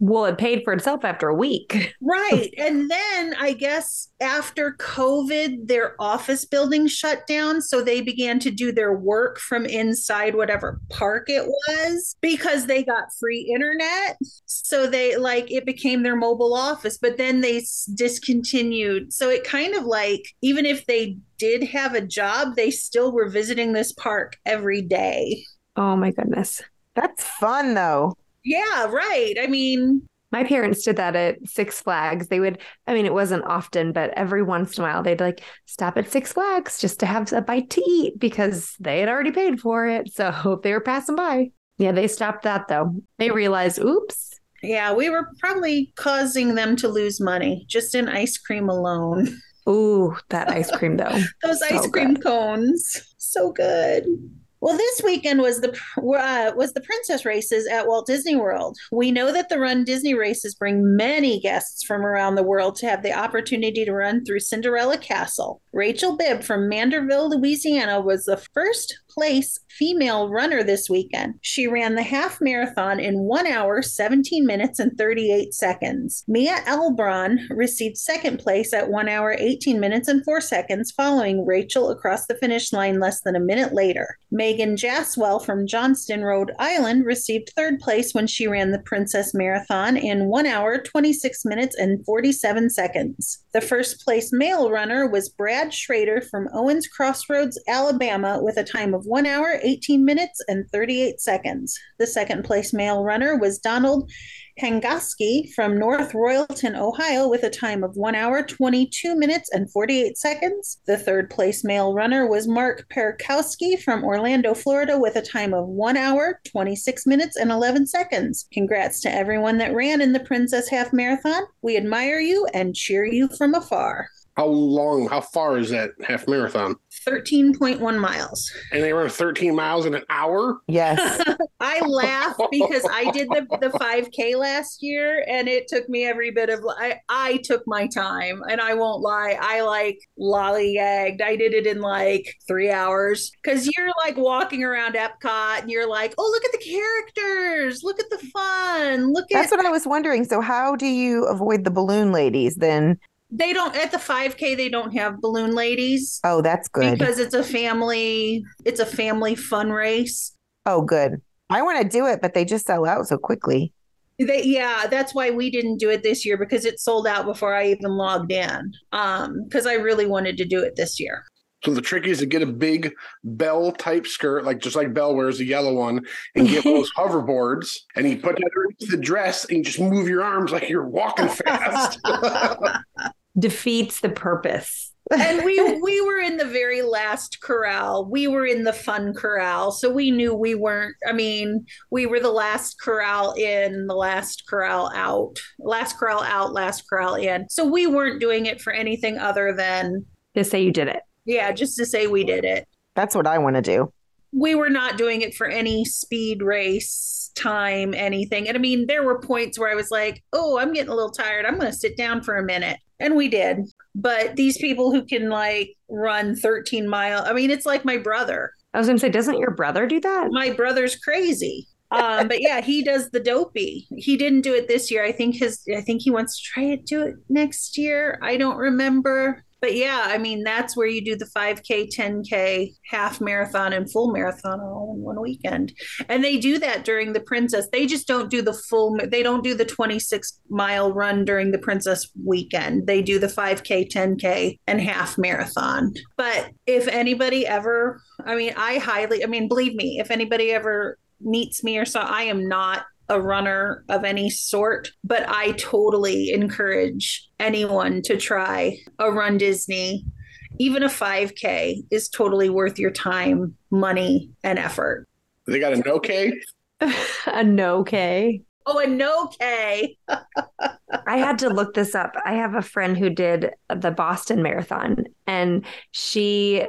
Speaker 4: Well, it paid for itself after a week.
Speaker 5: right and then i guess after covid their office building shut down so they began to do their work from inside whatever park it was because they got free internet so they like it became their mobile office but then they discontinued so it kind of like even if they did have a job they still were visiting this park every day
Speaker 4: Oh my goodness.
Speaker 3: That's fun though.
Speaker 5: yeah right i mean
Speaker 4: My parents did that at Six Flags. They would, I mean, it wasn't often, but every once in a while they'd like stop at Six Flags just to have a bite to eat because they had already paid for it. So they were passing by. Yeah, they stopped that though. They realized, oops.
Speaker 5: Yeah, we were probably causing them to lose money just in ice cream alone.
Speaker 4: Ooh, that ice cream though.
Speaker 5: Those
Speaker 4: So
Speaker 5: ice cream cones, so good. Well, this weekend was the uh, was the princess races at Walt Disney World. We know that the Run Disney races bring many guests from around the world to have the opportunity to run through Cinderella Castle. Rachel Bibb from Mandeville, Louisiana, was the first place female runner this weekend. She ran the half marathon in one hour, 17 minutes, and 38 seconds. Mia Elbron received second place at one hour, 18 minutes, and four seconds, following Rachel across the finish line less than a minute later. Megan Jaswell from Johnston, Rhode Island received third place when she ran the Princess Marathon in one hour, 26 minutes, and 47 seconds. The first place male runner was Brad Schrader from Owens Crossroads, Alabama, with a time of one hour, 18 minutes, and 38 seconds. The second place male runner was Donald Hangaski from North Royalton, Ohio, with a time of 1 hour, 22 minutes, and 48 seconds. The third place male runner was Mark Perkowski from Orlando, Florida, with a time of 1 hour, 26 minutes, and 11 seconds. Congrats to everyone that ran in the Princess Half Marathon. We admire you and cheer you from afar.
Speaker 6: How long, how far is that half marathon?
Speaker 5: 13.1 miles.
Speaker 6: And they run 13 miles in an hour?
Speaker 3: Yes.
Speaker 5: I laugh because I did the, the 5K last year and it took me every bit of, I, I took my time and I won't lie. I like lollygagged. I did it in like three hours because you're like walking around Epcot and you're like, oh, look at the characters. Look at the fun. Look at.
Speaker 3: That's what I was wondering. So, how do you avoid the balloon ladies then?
Speaker 5: They don't, at the 5K, they don't have balloon ladies.
Speaker 3: Oh, that's good.
Speaker 5: Because it's a family, it's a family fun race.
Speaker 3: oh, good. I want to do it, but they just sell out so quickly.
Speaker 5: They, yeah, that's why we didn't do it this year because it sold out before I even logged in. Um, because I really wanted to do it this year.
Speaker 6: So the trick is to get a big bell type skirt, like just like Belle wears a yellow one, and get those hoverboards, and you put that underneath the dress, and you just move your arms like you're walking fast.
Speaker 4: Defeats the purpose.
Speaker 5: and we we were in the very last corral. We were in the fun corral, so we knew we weren't. I mean, we were the last corral in, the last corral out, last corral out, last corral in. So we weren't doing it for anything other than
Speaker 4: to say you did it.
Speaker 5: yeah, just to say we did it.
Speaker 3: That's what I want to do.
Speaker 5: we were not doing it for any speed race time anything and i mean there were points where i was like oh i'm getting a little tired i'm going to sit down for a minute and we did. But these people who can like run 13 mile i mean it's like my brother.
Speaker 4: I was going to say, doesn't your brother do that?
Speaker 5: my brother's crazy. Um but yeah he does the dopey. He didn't do it this year. I think his i think he wants to try to do it next year. I don't remember but yeah i mean that's where you do the 5k 10k half marathon and full marathon all in one weekend. And they do that during the princess. They just don't do the full they don't do the 26 mile run during the princess weekend. They do the 5k 10k and half marathon. But if anybody ever i mean i highly i mean believe me if anybody ever meets me or so i am not a runner of any sort but i totally encourage anyone to try a run disney even a 5k is totally worth your time money and effort
Speaker 6: they got a no K?
Speaker 4: a no K.
Speaker 5: oh and no k
Speaker 4: I had to look this up. I have a friend who did the Boston Marathon, and she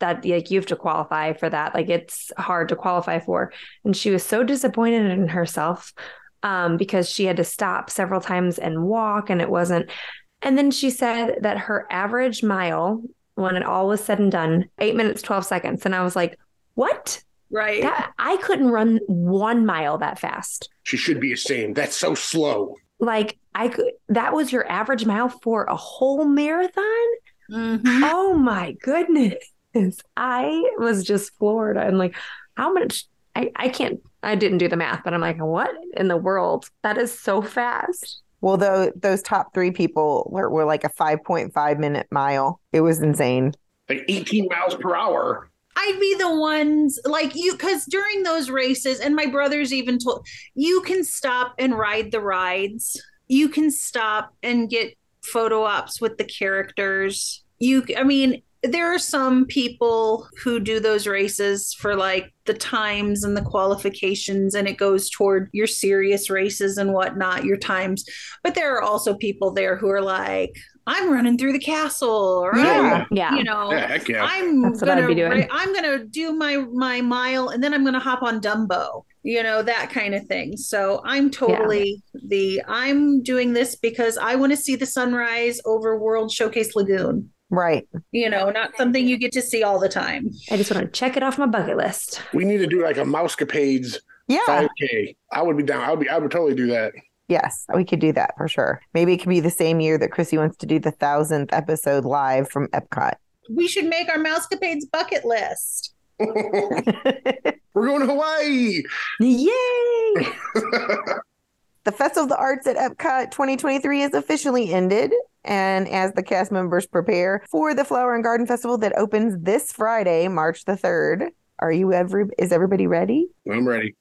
Speaker 4: that like you have to qualify for that. Like it's hard to qualify for, and she was so disappointed in herself um, because she had to stop several times and walk, and it wasn't. And then she said that her average mile, when it all was said and done, eight minutes twelve seconds, and I was like, "What?
Speaker 5: Right
Speaker 4: That I couldn't run one mile that fast."
Speaker 6: She should be ashamed. That's so slow.
Speaker 4: like I could that was your average mile for a whole marathon?
Speaker 5: Mhm.
Speaker 4: Oh my goodness. I was just floored. I'm like, how much I, I can't I didn't do the math, but I'm like, what in the world? That is so fast.
Speaker 3: Well, though those top three people were, were like a 5.5 minute mile. It was insane.
Speaker 6: Like 18 miles per hour.
Speaker 5: I'd be the ones like you because during those races, and my brothers even told you can stop and ride the rides. You can stop and get photo ops with the characters. You, I mean, there are some people who do those races for like the times and the qualifications, and it goes toward your serious races and whatnot, your times. But there are also people there who are like, I'm running through the castle, or
Speaker 3: Yeah.
Speaker 5: I'm,
Speaker 4: Yeah.
Speaker 5: you know,
Speaker 6: Yeah, heck yeah.
Speaker 5: I'm
Speaker 4: That's what
Speaker 5: gonna
Speaker 4: be doing.
Speaker 5: ra- I'm gonna do my my mile and then I'm gonna hop on Dumbo, you know, that kind of thing. So I'm totally the I'm doing this because I want to see the sunrise over World Showcase Lagoon.
Speaker 3: Right.
Speaker 5: You know, not something you get to see all the time.
Speaker 4: I just want to check it off my bucket list.
Speaker 6: We need to do like a Mousecapades
Speaker 3: Yeah.
Speaker 6: 5K. I would be down. I would be. I would totally do that.
Speaker 3: Yes, we could do that for sure. Maybe it could be the same year that Chrissy wants to do the thousandth episode live from Epcot.
Speaker 5: We should make our Mousecapades bucket list.
Speaker 6: We're going to Hawaii.
Speaker 4: Yay!
Speaker 3: The Festival of the Arts at Epcot 2023 is officially ended. And as the cast members prepare for the Flower and Garden Festival that opens this Friday, March the 3rd, are you ever, is everybody ready?
Speaker 6: I'm ready.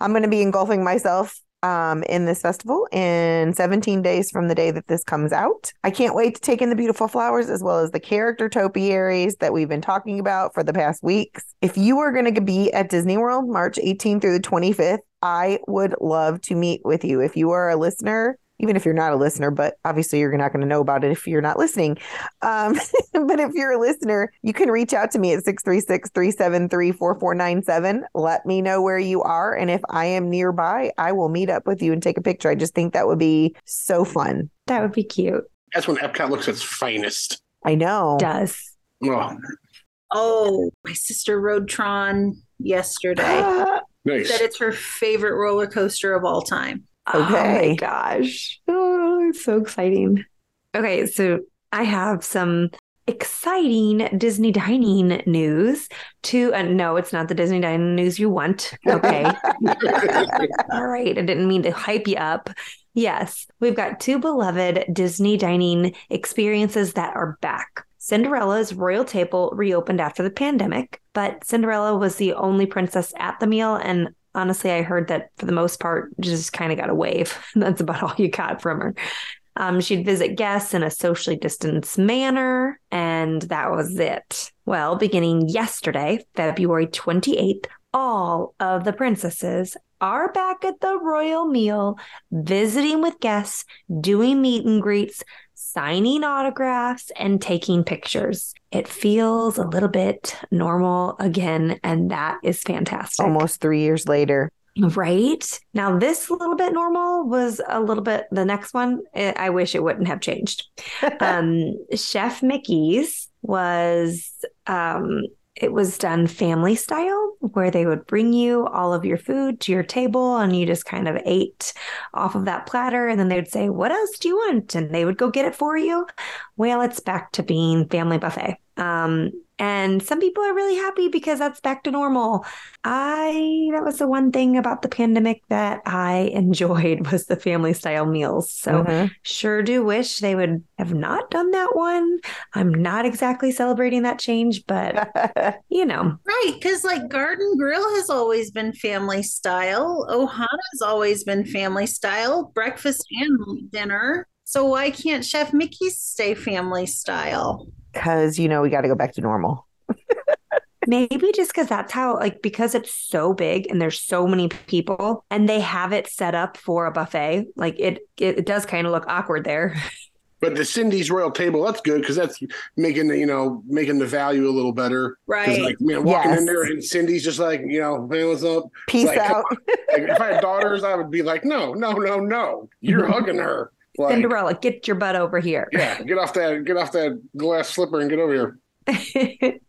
Speaker 3: I'm going to be engulfing myself um, in this festival in 17 days from the day that this comes out. I can't wait to take in the beautiful flowers as well as the character topiaries that we've been talking about for the past weeks. If you are going to be at Disney World March 18th through the 25th, I would love to meet with you. If you are a listener, even if you're not a listener, but obviously you're not going to know about it if you're not listening. Um, but if you're a listener, you can reach out to me at 636 373 4497. Let me know where you are. And if I am nearby, I will meet up with you and take a picture. I just think that would be so fun.
Speaker 4: That would be cute.
Speaker 6: That's when Epcot looks its finest.
Speaker 3: I know.
Speaker 4: Does.
Speaker 6: Oh,
Speaker 5: Oh, my sister rode Tron yesterday.
Speaker 6: nice.
Speaker 5: Said it's her favorite roller coaster of all time.
Speaker 4: Oh my gosh. Oh, it's so exciting. Okay, so I have some exciting Disney dining news to uh, no, it's not the Disney dining news you want. Okay. All right, I didn't mean to hype you up. Yes, we've got two beloved Disney dining experiences that are back. Cinderella's royal table reopened after the pandemic, but Cinderella was the only princess at the meal. And honestly, I heard that for the most part, just kind of got a wave. That's about all you got from her. Um, she'd visit guests in a socially distanced manner, and that was it. Well, beginning yesterday, February 28th, all of the princesses are back at the royal meal, visiting with guests, doing meet and greets, signing autographs, and taking pictures. It feels a little bit normal again, and that is fantastic.
Speaker 3: Almost three years later.
Speaker 4: Right. Now, this little bit normal was a little bit, the next one, eh, I wish it wouldn't have changed. um, Chef Mickey's was, um, it was done family style where they would bring you all of your food to your table and you just kind of ate off of that platter. And then they would say, What else do you want? And they would go get it for you. Well, it's back to being family buffet. Um, and some people are really happy because that's back to normal. I that was the one thing about the pandemic that I enjoyed was the family style meals. So
Speaker 3: Mhm.
Speaker 4: sure do wish they would have not done that one. I'm not exactly celebrating that change, but you know,
Speaker 5: Right, because like Garden Grill has always been family style. Ohana's always been family style, breakfast and dinner. So why can't Chef Mickey's stay family style?
Speaker 3: Because, you know, we got to go back to normal.
Speaker 4: maybe just because that's how like because it's so big and there's so many people and they have it set up for a buffet, like it it, it does kind of look awkward there.
Speaker 6: But the Cindy's Royal Table, that's good because that's making the you know making the value a little better.
Speaker 5: Right.
Speaker 6: Like man, walking
Speaker 3: Yes.
Speaker 6: in there and Cindy's just like you know, hey, what's up?
Speaker 3: Peace
Speaker 6: Like,
Speaker 3: out.
Speaker 6: Like, if I had daughters, I would be like, no, no, no, no. You're hugging her. Like,
Speaker 4: Cinderella, get your butt over here.
Speaker 6: yeah, get off that, get off that glass slipper and get over here.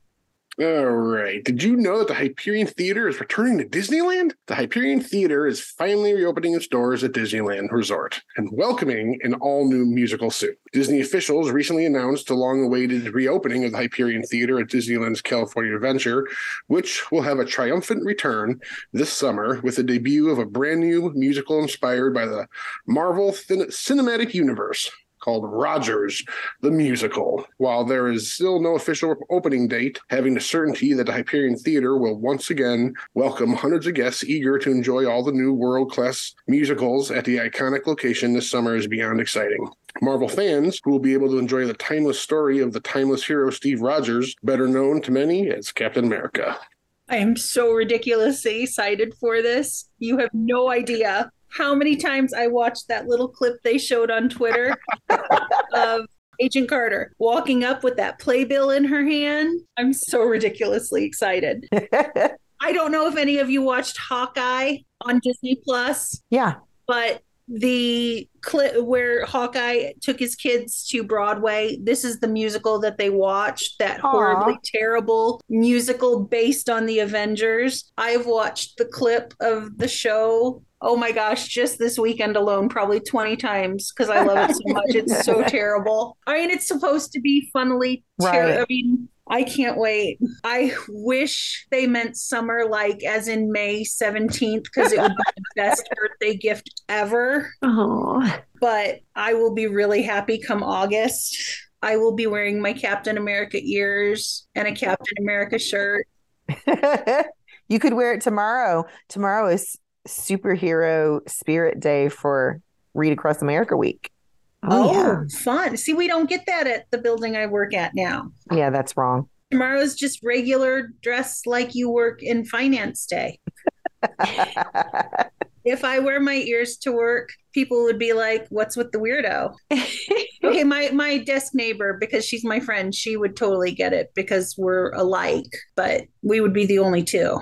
Speaker 6: All right. Did you know that the Hyperion Theater is returning to Disneyland? The Hyperion Theater is finally reopening its doors at Disneyland Resort and welcoming an all new musical suit. Disney officials recently announced the long awaited reopening of the Hyperion Theater at Disneyland's California Adventure, which will have a triumphant return this summer with the debut of a brand new musical inspired by the Marvel Cin- Cinematic Universe called Rogers the Musical. While there is still no official opening date, having the certainty that the Hyperion Theater will once again welcome hundreds of guests eager to enjoy all the new world class musicals at the iconic location this summer is beyond exciting. Marvel fans who will be able to enjoy the timeless story of the timeless hero Steve Rogers, better known to many as Captain America.
Speaker 5: I am so ridiculously excited for this. You have no idea how many times I watched that little clip they showed on Twitter of Agent Carter walking up with that playbill in her hand. I'm so ridiculously excited. I don't know if any of you watched Hawkeye on Disney Plus,
Speaker 3: yeah.
Speaker 5: but the clip where Hawkeye took his kids to Broadway. This is the musical that they watched, that
Speaker 3: Aw.
Speaker 5: horribly terrible musical based on the Avengers. I've watched the clip of the show. Oh my gosh, just this weekend alone, probably 20 times because I love it so much. It's so terrible. I mean, it's supposed to be funnily terrible.
Speaker 3: Right.
Speaker 5: I mean, I can't wait. I wish they meant summer, like as in May 17th, because it would be the best birthday gift ever.
Speaker 4: Oh,
Speaker 5: But I will be really happy come August. I will be wearing my Captain America ears and a Captain America shirt.
Speaker 3: you could wear it tomorrow. Tomorrow is superhero spirit day for Read Across America week.
Speaker 4: Oh, yeah.
Speaker 5: Oh, fun. See, we don't get that at the building I work at now.
Speaker 3: Yeah, that's wrong.
Speaker 5: Tomorrow's just regular dress like you work in finance day. If I wear my ears to work, people would be like, "What's with the weirdo?" okay, my my desk neighbor, because she's my friend, she would totally get it because we're alike, but we would be the only two.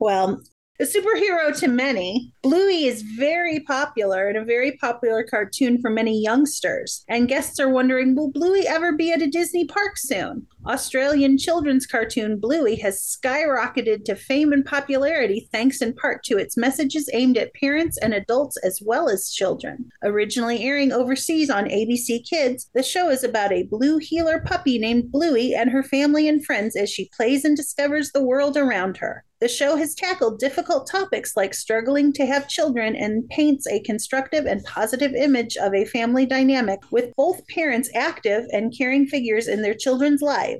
Speaker 5: Well, a superhero to many, Bluey is very popular and a very popular cartoon for many youngsters. And guests are wondering, will Bluey ever be at a Disney park soon? Australian children's cartoon Bluey has skyrocketed to fame and popularity thanks in part to its messages aimed at parents and adults as well as children. Originally airing overseas on ABC Kids, the show is about a blue heeler puppy named Bluey and her family and friends as she plays and discovers the world around her. The show has tackled difficult topics like struggling to have children and paints a constructive and positive image of a family dynamic with both parents active and caring figures in their children's lives.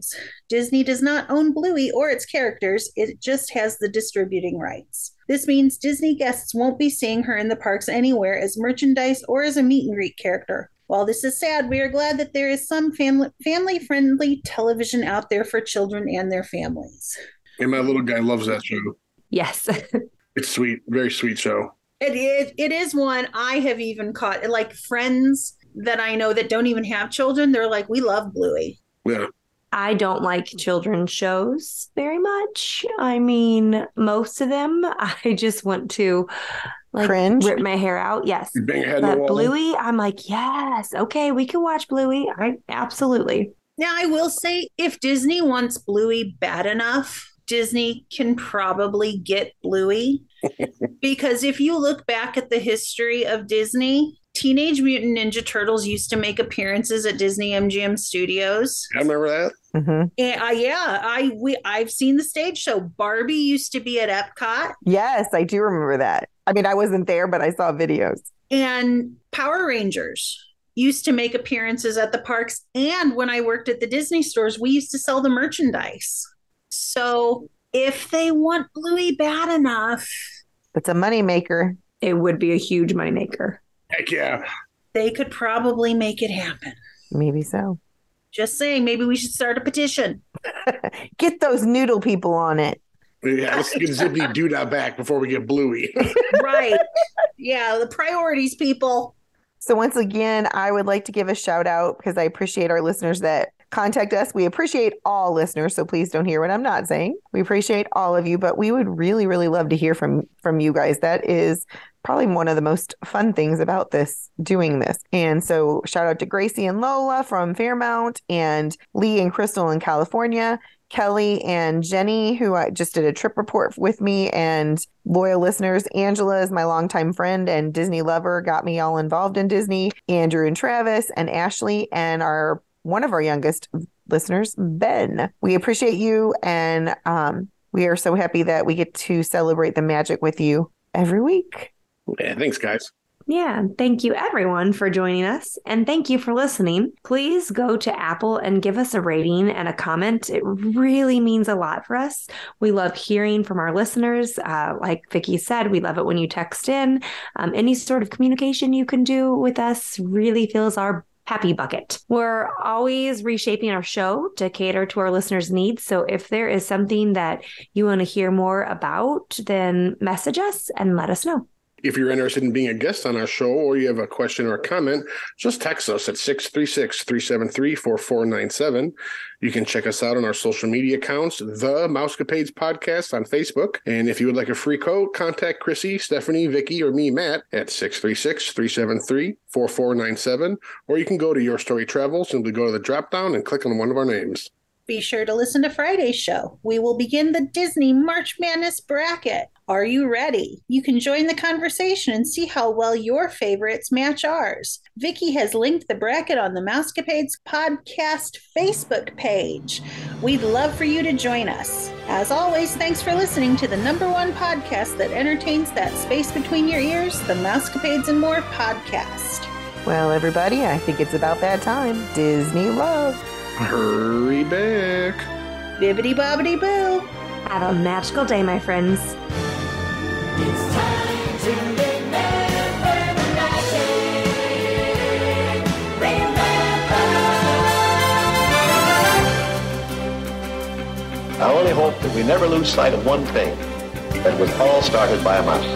Speaker 5: Disney does not own Bluey or its characters, it just has the distributing rights. This means Disney guests won't be seeing her in the parks anywhere as merchandise or as a meet and greet character. While this is sad, we are glad that there is some family family friendly television out there for children and their families.
Speaker 6: And my little guy loves that show.
Speaker 4: yes.
Speaker 6: It's sweet, very sweet show.
Speaker 5: It, it it is one I have even caught like friends that I know that don't even have children. They're like, we love Bluey.
Speaker 6: Yeah.
Speaker 4: I don't like children's shows very much. I mean, most of them, I just want to like
Speaker 3: Cringe?
Speaker 4: rip my hair out. Yes.
Speaker 6: You bang your head in the
Speaker 4: But
Speaker 6: wall.
Speaker 4: Bluey, I'm like, yes, okay, we can watch Bluey. I absolutely.
Speaker 5: Now I will say, if Disney wants Bluey bad enough, Disney can probably get Bluey. because if you look back at the history of Disney, Teenage Mutant Ninja Turtles used to make appearances at Disney MGM Studios.
Speaker 6: I remember that.
Speaker 3: Hmm
Speaker 5: And, uh, yeah, I we I've seen the stage show. Barbie used to be at Epcot.
Speaker 3: Yes, I do remember that. I mean, I wasn't there, but I saw videos.
Speaker 5: and Power Rangers used to make appearances at the parks. And when I worked at the Disney stores, we used to sell the merchandise. So if they want Bluey bad enough,
Speaker 3: It's a moneymaker.
Speaker 4: It would be a huge moneymaker.
Speaker 6: Heck yeah.
Speaker 5: they could probably make it happen.
Speaker 3: Maybe so.
Speaker 5: Just saying, maybe we should start a petition.
Speaker 3: Get those noodle people on it.
Speaker 6: Yeah, let's get Zippy Doodah back before we get Bluey.
Speaker 5: right. Yeah, the priorities, people.
Speaker 3: So once again, I would like to give a shout out because I appreciate our listeners that contact us. We appreciate all listeners, so please don't hear what I'm not saying. We appreciate all of you, but we would really, really love to hear from from you guys. That is probably one of the most fun things about this doing this. And so shout out to Gracie and Lola from Fairmount and Lee and Crystal in California. Kelly and Jenny, who I just did a trip report with me, and loyal listeners. Angela is my longtime friend and Disney lover, got me all involved in Disney. Andrew and Travis and Ashley, and our one of our youngest listeners, Ben. We appreciate you, and um, we are so happy that we get to celebrate the magic with you every week.
Speaker 6: yeah, thanks, guys.
Speaker 4: Yeah. Thank you, everyone, for joining us. And thank you for listening. Please go to Apple and give us a rating and a comment. It really means a lot for us. We love hearing from our listeners. Uh, like Vicki said, we love it when you text in. Um, any sort of communication you can do with us really fills our happy bucket. We're always reshaping our show to cater to our listeners' needs. So if there is something that you want to hear more about, then message us and let us know.
Speaker 6: If you're interested in being a guest on our show or you have a question or a comment, just text us at 636 373 4497. You can check us out on our social media accounts, The Mousecapades Podcast on Facebook. And if you would like a free quote, contact Chrissy, Stephanie, Vicki, or me, Matt, at 636 373 4497. Or you can go to Your Story Travel, simply go to the drop down and click on one of our names.
Speaker 5: Be sure to listen to Friday's show. We will begin the Disney March Madness bracket. Are you ready? You can join the conversation and see how well your favorites match ours. Vicki has linked the bracket on the Mousecapades podcast Facebook page. We'd love for you to join us. As always, thanks for listening to the number one podcast that entertains that space between your ears, the Mousecapades and More podcast.
Speaker 3: Well, everybody, I think it's about that time. Disney love.
Speaker 6: Hurry back.
Speaker 5: Bibbity bobbity boo.
Speaker 4: Have a magical day, my friends.
Speaker 7: I only hope that we never lose sight of one thing that was all started by a mouse.